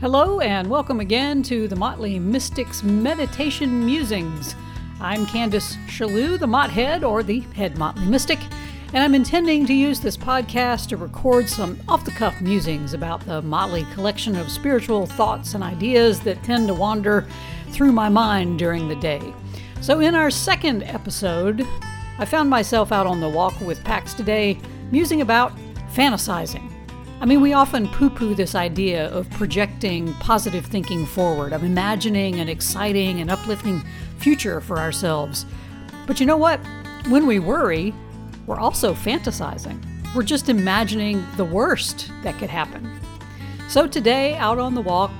Hello, and welcome again to the Motley Mystics Meditation Musings. I'm Candace Chellew, the Mott Head, or the Head Motley Mystic, and I'm intending to use this podcast to record some off the cuff musings about the Motley collection of spiritual thoughts and ideas that tend to wander through my mind during the day. So, in our second episode, I found myself out on the walk with Pax today, musing about fantasizing. I mean, we often poo poo this idea of projecting positive thinking forward, of imagining an exciting and uplifting future for ourselves. But you know what? When we worry, we're also fantasizing. We're just imagining the worst that could happen. So today, out on the walk,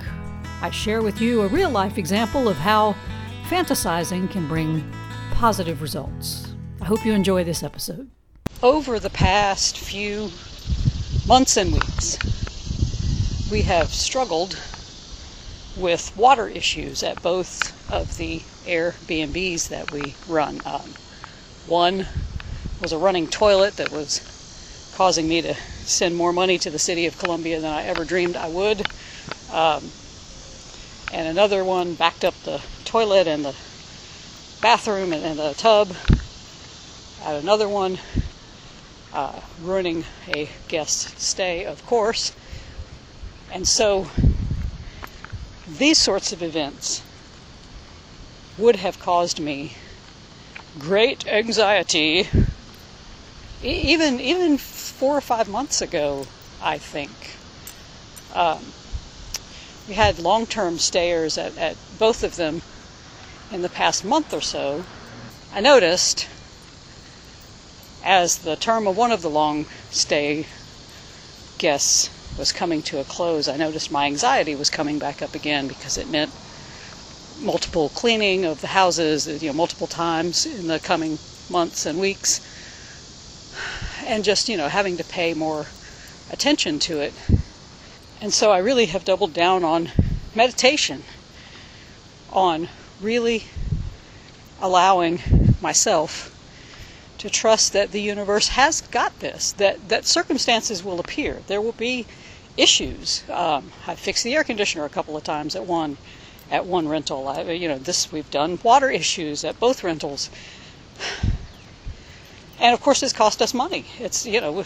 I share with you a real life example of how fantasizing can bring positive results. I hope you enjoy this episode. Over the past few months and weeks, we have struggled with water issues at both of the Airbnbs that we run. One was a running toilet that was causing me to send more money to the city of Columbia than I ever dreamed I would. Um, and another one backed up the toilet and the bathroom and, and the tub. At another one, uh, ruining a guest stay, of course. And so these sorts of events would have caused me great anxiety. Even even four or five months ago I think. Um, we had long-term stayers at, at both of them in the past month or so. I noticed as the term of one of the long stay guests was coming to a close, I noticed my anxiety was coming back up again because it meant multiple cleaning of the houses, you know, multiple times in the coming months and weeks, and just, you know, having to pay more attention to it. And so I really have doubled down on meditation, on really allowing myself to trust that the universe has got this, that, that circumstances will appear. There will be issues. Um, I fixed the air conditioner a couple of times at one at one rental. I, you know, this we've done water issues at both rentals, and of course, it's cost us money. It's you know,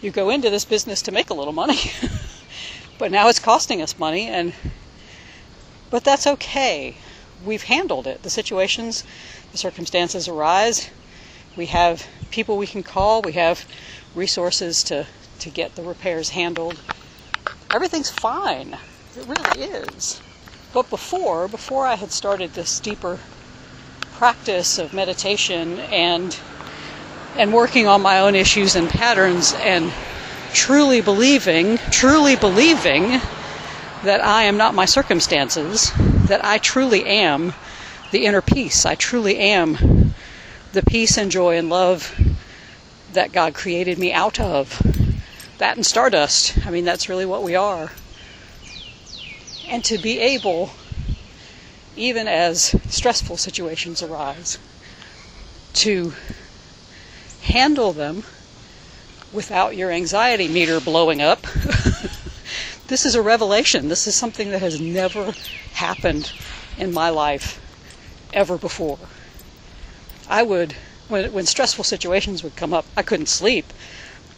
you go into this business to make a little money, but now it's costing us money, and but that's okay. We've handled it. The situations, the circumstances arise we have people we can call, we have resources to, to get the repairs handled. Everything's fine. It really is. But before, before I had started this deeper practice of meditation and and working on my own issues and patterns and truly believing, truly believing that I am not my circumstances, that I truly am the inner peace. I truly am the peace and joy and love that God created me out of. That and stardust. I mean, that's really what we are. And to be able, even as stressful situations arise, to handle them without your anxiety meter blowing up. this is a revelation. This is something that has never happened in my life ever before. I would, when, when stressful situations would come up, I couldn't sleep.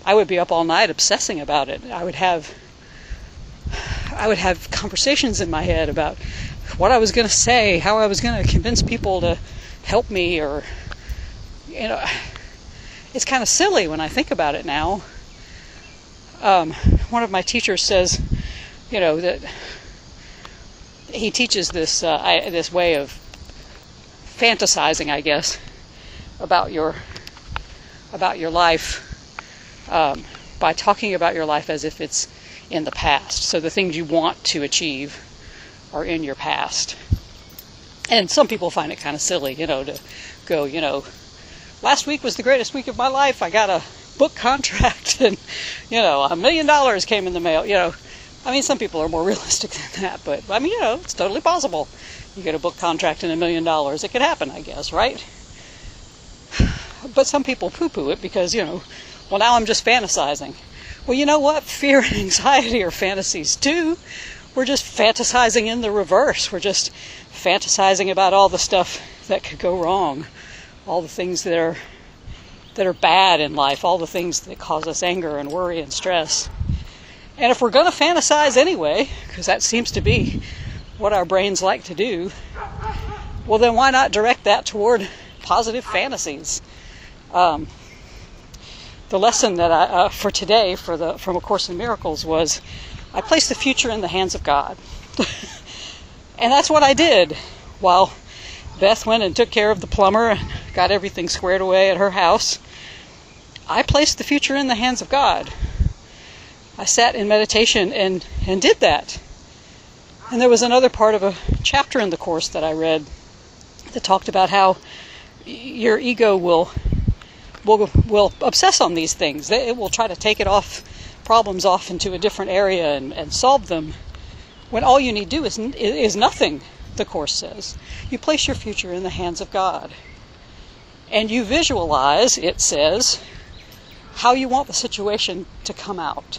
I would be up all night obsessing about it. I would have, I would have conversations in my head about what I was going to say, how I was going to convince people to help me, or, you know, it's kind of silly when I think about it now. Um, one of my teachers says, you know, that he teaches this uh, I, this way of fantasizing, I guess, about your about your life um, by talking about your life as if it's in the past. So the things you want to achieve are in your past. And some people find it kind of silly, you know, to go, you know, last week was the greatest week of my life. I got a book contract and, you know, a million dollars came in the mail. You know, I mean, some people are more realistic than that, but I mean, you know, it's totally possible. You get a book contract and a million dollars. It could happen, I guess, right? But some people poo poo it because, you know, well, now I'm just fantasizing. Well, you know what? Fear and anxiety are fantasies too. we're just fantasizing in the reverse. We're just fantasizing about all the stuff that could go wrong, all the things that are that are bad in life, all the things that cause us anger and worry and stress. And if we're going to fantasize anyway, because that seems to be what our brains like to do, well, then why not direct that toward positive fantasies? Um, the lesson that I, uh, for today for the from A Course in Miracles was I placed the future in the hands of God. and that's what I did while Beth went and took care of the plumber and got everything squared away at her house. I placed the future in the hands of God. I sat in meditation and, and did that. And there was another part of a chapter in the course that I read that talked about how your ego will will will obsess on these things. It will try to take it off problems off into a different area and, and solve them. When all you need to do is is nothing, the course says. You place your future in the hands of God. And you visualize, it says, how you want the situation to come out.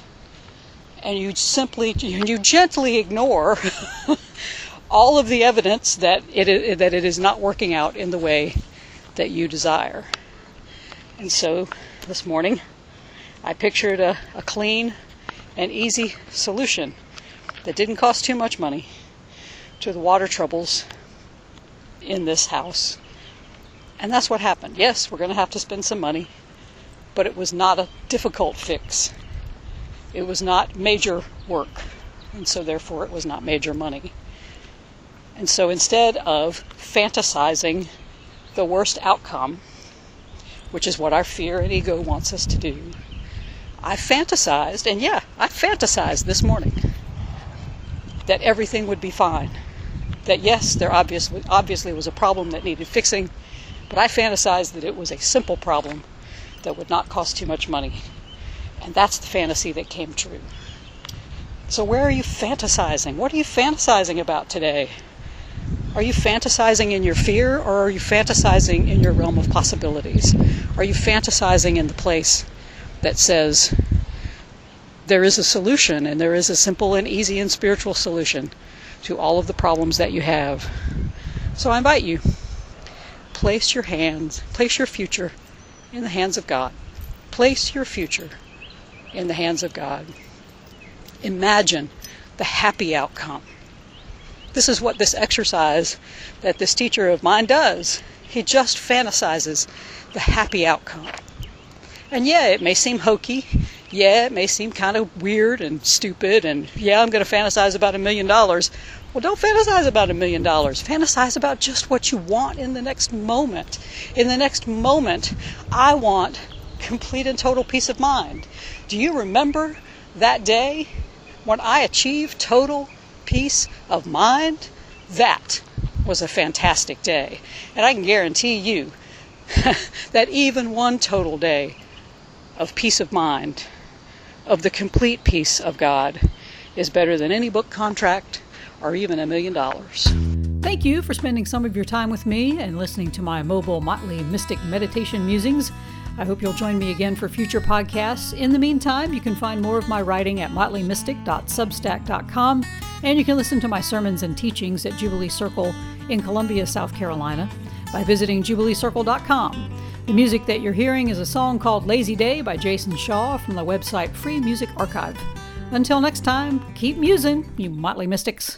And you simply you gently ignore all of the evidence that it that it is not working out in the way that you desire. And so this morning, I pictured a, a clean and easy solution that didn't cost too much money to the water troubles in this house. And that's what happened. Yes, we're going to have to spend some money, but it was not a difficult fix. It was not major work, and so therefore it was not major money. And so instead of fantasizing the worst outcome, which is what our fear and ego wants us to do. I fantasized, and yeah, I fantasized this morning that everything would be fine. That yes, there obviously obviously was a problem that needed fixing, but I fantasized that it was a simple problem that would not cost too much money. And that's the fantasy that came true. So where are you fantasizing? What are you fantasizing about today? Are you fantasizing in your fear or are you fantasizing in your realm of possibilities? Are you fantasizing in the place that says there is a solution and there is a simple and easy and spiritual solution to all of the problems that you have? So I invite you place your hands, place your future in the hands of God. Place your future in the hands of God. Imagine the happy outcome this is what this exercise that this teacher of mine does. He just fantasizes the happy outcome. And yeah, it may seem hokey. Yeah, it may seem kind of weird and stupid. And yeah, I'm going to fantasize about a million dollars. Well, don't fantasize about a million dollars. Fantasize about just what you want in the next moment. In the next moment, I want complete and total peace of mind. Do you remember that day when I achieved total peace of mind, that was a fantastic day. And I can guarantee you that even one total day of peace of mind, of the complete peace of God, is better than any book contract or even a million dollars. Thank you for spending some of your time with me and listening to my mobile Motley Mystic meditation musings. I hope you'll join me again for future podcasts. In the meantime, you can find more of my writing at motleymystic.substack.com, and you can listen to my sermons and teachings at Jubilee Circle in Columbia, South Carolina, by visiting jubileecircle.com. The music that you're hearing is a song called Lazy Day by Jason Shaw from the website Free Music Archive. Until next time, keep musing, you Motley Mystics.